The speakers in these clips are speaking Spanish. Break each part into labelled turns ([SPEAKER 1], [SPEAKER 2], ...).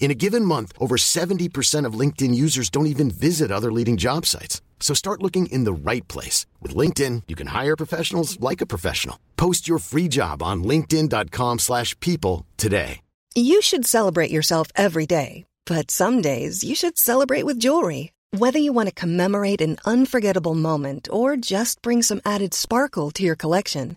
[SPEAKER 1] In a given month, over 70% of LinkedIn users don't even visit other leading job sites. So start looking in the right place. With LinkedIn, you can hire professionals like a professional. Post your free job on linkedin.com slash people today.
[SPEAKER 2] You should celebrate yourself every day. But some days, you should celebrate with jewelry. Whether you want to commemorate an unforgettable moment or just bring some added sparkle to your collection,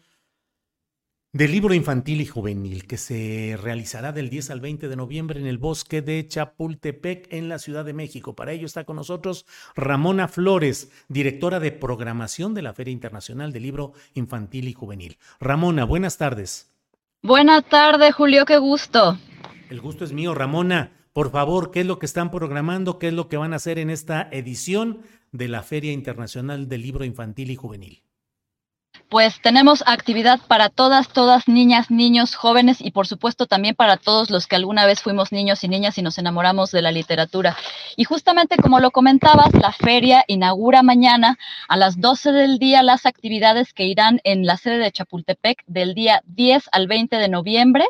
[SPEAKER 3] del Libro Infantil y Juvenil, que se realizará del 10 al 20 de noviembre en el bosque de Chapultepec, en la Ciudad de México. Para ello está con nosotros Ramona Flores, directora de programación de la Feria Internacional del Libro Infantil y Juvenil. Ramona, buenas tardes.
[SPEAKER 4] Buenas tardes, Julio, qué gusto.
[SPEAKER 3] El gusto es mío, Ramona. Por favor, ¿qué es lo que están programando? ¿Qué es lo que van a hacer en esta edición de la Feria Internacional del Libro Infantil y Juvenil?
[SPEAKER 4] Pues tenemos actividad para todas, todas niñas, niños, jóvenes y por supuesto también para todos los que alguna vez fuimos niños y niñas y nos enamoramos de la literatura. Y justamente como lo comentabas, la feria inaugura mañana a las 12 del día las actividades que irán en la sede de Chapultepec del día 10 al 20 de noviembre,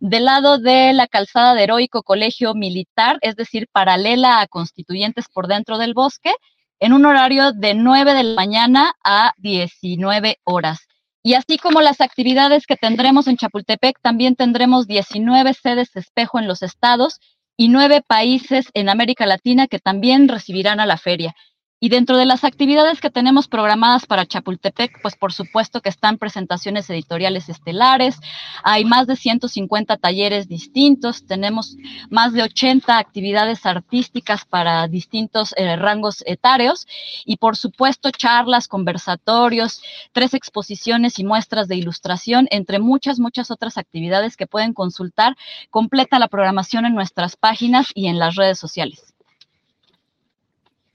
[SPEAKER 4] del lado de la calzada de Heroico Colegio Militar, es decir, paralela a Constituyentes por dentro del bosque en un horario de 9 de la mañana a 19 horas. Y así como las actividades que tendremos en Chapultepec, también tendremos 19 sedes de espejo en los estados y nueve países en América Latina que también recibirán a la feria. Y dentro de las actividades que tenemos programadas para Chapultepec, pues por supuesto que están presentaciones editoriales estelares, hay más de 150 talleres distintos, tenemos más de 80 actividades artísticas para distintos eh, rangos etarios y por supuesto charlas, conversatorios, tres exposiciones y muestras de ilustración, entre muchas, muchas otras actividades que pueden consultar. Completa la programación en nuestras páginas y en las redes sociales.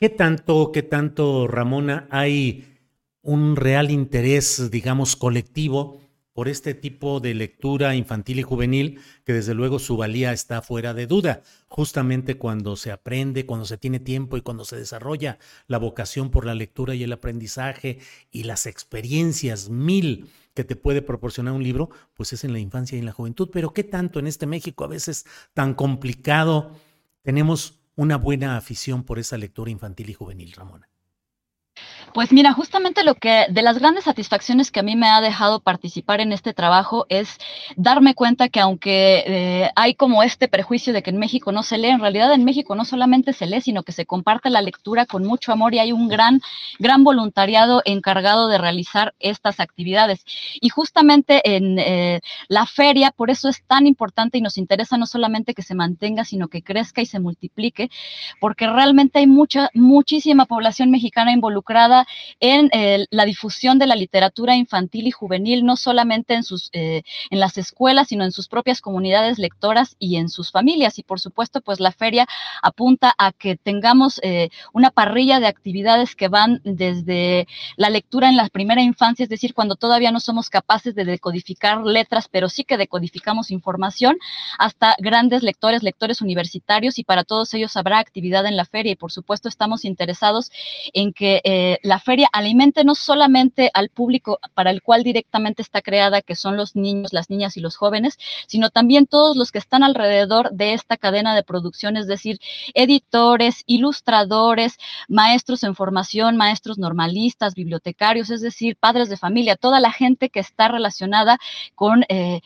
[SPEAKER 3] ¿Qué tanto, qué tanto, Ramona, hay un real interés, digamos, colectivo por este tipo de lectura infantil y juvenil, que desde luego su valía está fuera de duda, justamente cuando se aprende, cuando se tiene tiempo y cuando se desarrolla la vocación por la lectura y el aprendizaje y las experiencias mil que te puede proporcionar un libro, pues es en la infancia y en la juventud. Pero ¿qué tanto en este México a veces tan complicado tenemos una buena afición por esa lectura infantil y juvenil, Ramona?
[SPEAKER 4] Pues mira, justamente lo que de las grandes satisfacciones que a mí me ha dejado participar en este trabajo es darme cuenta que aunque eh, hay como este prejuicio de que en México no se lee, en realidad en México no solamente se lee, sino que se comparte la lectura con mucho amor y hay un gran, gran voluntariado encargado de realizar estas actividades. Y justamente en eh, la feria, por eso es tan importante y nos interesa no solamente que se mantenga, sino que crezca y se multiplique, porque realmente hay mucha, muchísima población mexicana involucrada en eh, la difusión de la literatura infantil y juvenil, no solamente en, sus, eh, en las escuelas, sino en sus propias comunidades lectoras y en sus familias. Y por supuesto, pues la feria apunta a que tengamos eh, una parrilla de actividades que van desde la lectura en la primera infancia, es decir, cuando todavía no somos capaces de decodificar letras, pero sí que decodificamos información, hasta grandes lectores, lectores universitarios, y para todos ellos habrá actividad en la feria. Y por supuesto, estamos interesados en que la feria alimente no solamente al público para el cual directamente está creada, que son los niños, las niñas y los jóvenes, sino también todos los que están alrededor de esta cadena de producción, es decir, editores, ilustradores, maestros en formación, maestros normalistas, bibliotecarios, es decir, padres de familia, toda la gente que está relacionada con... Eh,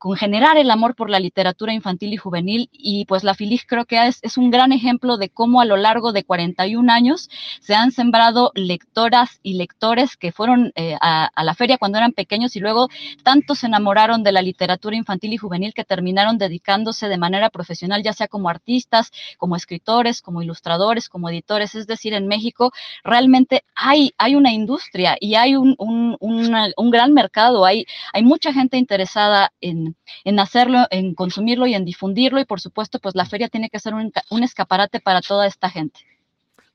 [SPEAKER 4] con generar el amor por la literatura infantil y juvenil y pues la FILIG creo que es, un gran ejemplo de cómo a lo largo de 41 años se han sembrado lectoras y lectores que fueron eh, a, la feria cuando eran pequeños y luego tanto se enamoraron de la literatura infantil y juvenil que terminaron dedicándose de manera profesional, ya sea como artistas, como escritores, como ilustradores, como editores. Es decir, en México realmente hay, hay una industria y hay un, un, gran mercado, hay, hay mucha gente interesada en, en, hacerlo, en consumirlo y en difundirlo y por supuesto pues la feria tiene que ser un, escaparate para toda esta gente.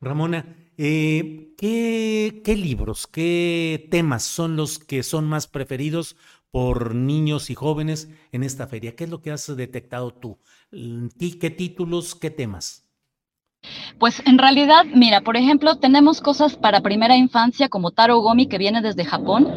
[SPEAKER 3] Ramona, eh, ¿qué, libros, qué temas son los que son más preferidos por niños y jóvenes en esta feria? ¿Qué es lo que has detectado tú? ¿Qué títulos, qué temas?
[SPEAKER 4] Pues en realidad, mira, por ejemplo, tenemos cosas para primera infancia como Taro Gomi que viene desde Japón,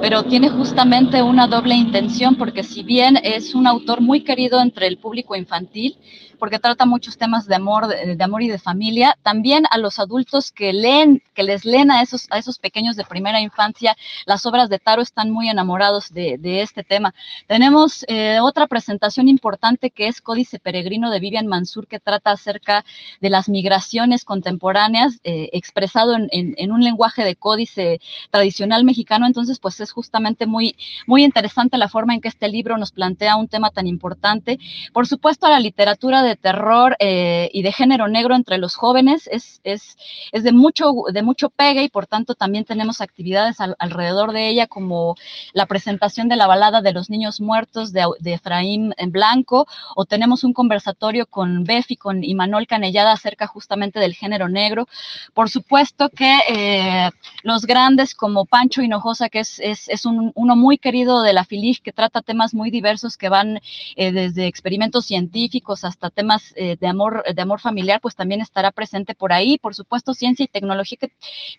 [SPEAKER 4] pero tiene justamente una doble intención porque si bien es un autor muy querido entre el público infantil, porque trata muchos temas de amor, de, amor y de familia. También a los adultos que leen, que les leen a esos, a esos pequeños de primera infancia, las obras de Taro están muy enamorados de, este tema. Tenemos eh, otra presentación importante que es Códice Peregrino de Vivian Mansur, que trata acerca de las migraciones contemporáneas, eh, expresado en, un lenguaje de códice tradicional mexicano. Entonces, pues es justamente muy, muy interesante la forma en que este libro nos plantea un tema tan importante. Por supuesto, la literatura de terror eh, y de género negro entre los jóvenes es, es, es, de, mucho, de mucho pegue y por tanto también tenemos actividades alrededor de ella como la presentación de la balada de los niños muertos de, de Efraín en Blanco o tenemos un conversatorio con Bef y con Imanol Canellada acerca justamente del género negro. Por supuesto que eh, los grandes como Pancho Hinojosa, que es, es, es un, uno muy querido de la FILIG, que trata temas muy diversos que van eh, desde experimentos científicos hasta temas eh, de amor, de amor familiar, pues también estará presente por ahí. Por supuesto, ciencia y tecnología, que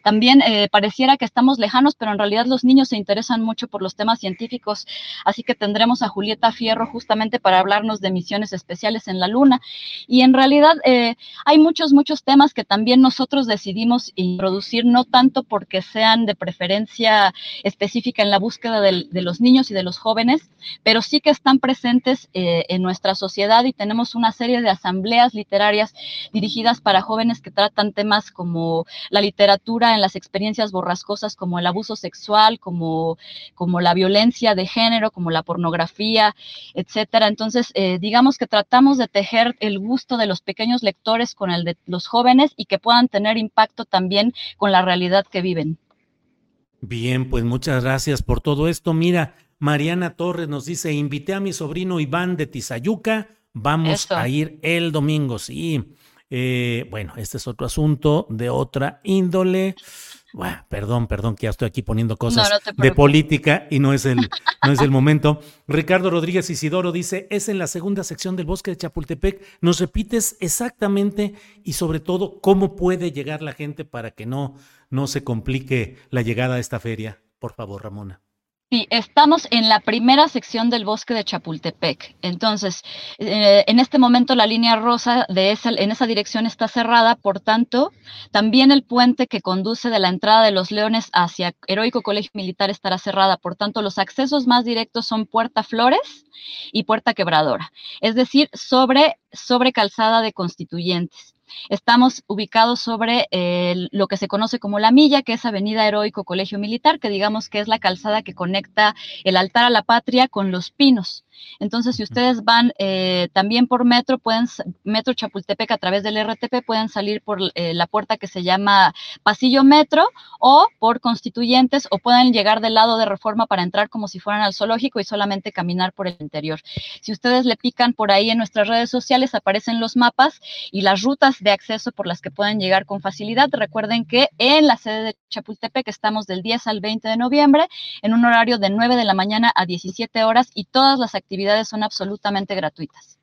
[SPEAKER 4] también eh, pareciera que estamos lejanos, pero en realidad los niños se interesan mucho por los temas científicos. Así que tendremos a Julieta Fierro justamente para hablarnos de misiones especiales en la Luna. Y en realidad eh, hay muchos, muchos temas que también nosotros decidimos introducir, no tanto porque sean de preferencia específica en la búsqueda de, de los niños y de los jóvenes, pero sí que están presentes en nuestra sociedad y tenemos una serie de asambleas literarias dirigidas para jóvenes que tratan temas como la literatura en las experiencias borrascosas, como el abuso sexual, como, como la violencia de género, como la pornografía, etcétera. Entonces, eh, digamos que tratamos de tejer el gusto de los pequeños lectores con el de los jóvenes y que puedan tener impacto también con la realidad que viven.
[SPEAKER 3] Bien, pues muchas gracias por todo esto. Mira, Mariana Torres nos dice, invité a mi sobrino Iván de Tizayuca Vamos a ir el domingo, sí. Eh, bueno, este es otro asunto de otra índole. perdón, perdón, que ya estoy aquí poniendo cosas de política y no es, el, no es el momento. Ricardo Rodríguez Isidoro dice, es en la segunda sección del bosque de Chapultepec. ¿Nos repites exactamente y sobre todo cómo puede llegar la gente para que no, no se complique la llegada a esta feria? Por favor, Ramona.
[SPEAKER 4] Sí, estamos en la primera sección del bosque de Chapultepec. Entonces, eh, en este momento la línea rosa de esa, en esa dirección está cerrada, por tanto, también el puente que conduce de la entrada de los Leones hacia Heroico Colegio Militar estará cerrada. Por tanto, los accesos más directos son Puerta Flores y Puerta Quebradora, es decir, sobre, sobre calzada de constituyentes. Estamos ubicados sobre lo que se conoce como la milla, que es Avenida Heroico Colegio Militar, que digamos que es la calzada que conecta el altar a la patria con los pinos. Entonces, si ustedes van eh, también por metro, pueden, metro Chapultepec a través del RTP, pueden salir por eh, la puerta que se llama Pasillo Metro o por Constituyentes o pueden llegar del lado de Reforma para entrar como si fueran al zoológico y solamente caminar por el interior. Si ustedes le pican por ahí en nuestras redes sociales, aparecen los mapas y las rutas de acceso por las que pueden llegar con facilidad. Recuerden que en la sede de Chapultepec estamos del 10 al 20 de noviembre en un horario de 9 de la mañana a 17 horas y todas las actividades son absolutamente gratuitas.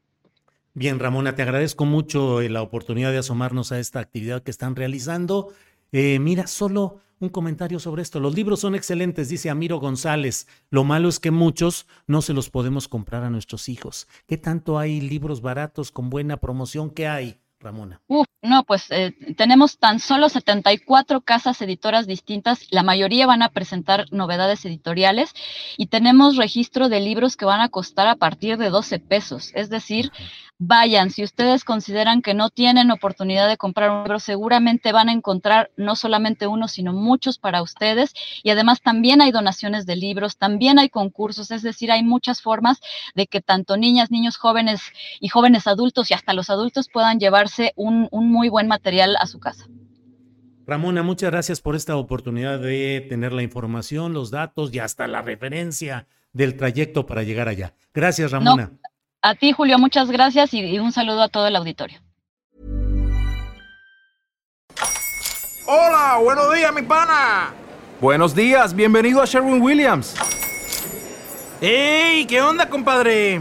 [SPEAKER 3] Bien, Ramona, te agradezco mucho eh, la oportunidad de asomarnos a esta actividad que están realizando. Eh, mira, solo un comentario sobre esto. Los libros son excelentes, dice Amiro González. Lo malo es que muchos no se los podemos comprar a nuestros hijos. ¿Qué tanto hay libros baratos con buena promoción? ¿Qué hay? Ramona?
[SPEAKER 4] Uf, no, pues eh, tenemos tan solo 74 casas editoras distintas, la mayoría van a presentar novedades editoriales y tenemos registro de libros que van a costar a partir de 12 pesos, es decir, vayan, si ustedes consideran que no tienen oportunidad de comprar un libro, seguramente van a encontrar no solamente uno, sino muchos para ustedes. Y además también hay donaciones de libros, también hay concursos, es decir, hay muchas formas de que tanto niñas, niños jóvenes y jóvenes adultos y hasta los adultos puedan llevarse un, un muy buen material a su casa.
[SPEAKER 3] Ramona, muchas gracias por esta oportunidad de tener la información, los datos y hasta la referencia del trayecto para llegar allá. Gracias, Ramona.
[SPEAKER 4] A ti, Julio, muchas gracias y, un saludo a todo el auditorio.
[SPEAKER 5] Hola, buenos días, mi pana.
[SPEAKER 6] Buenos días, bienvenido a Sherwin Williams.
[SPEAKER 5] ¡Ey! ¿Qué onda, compadre?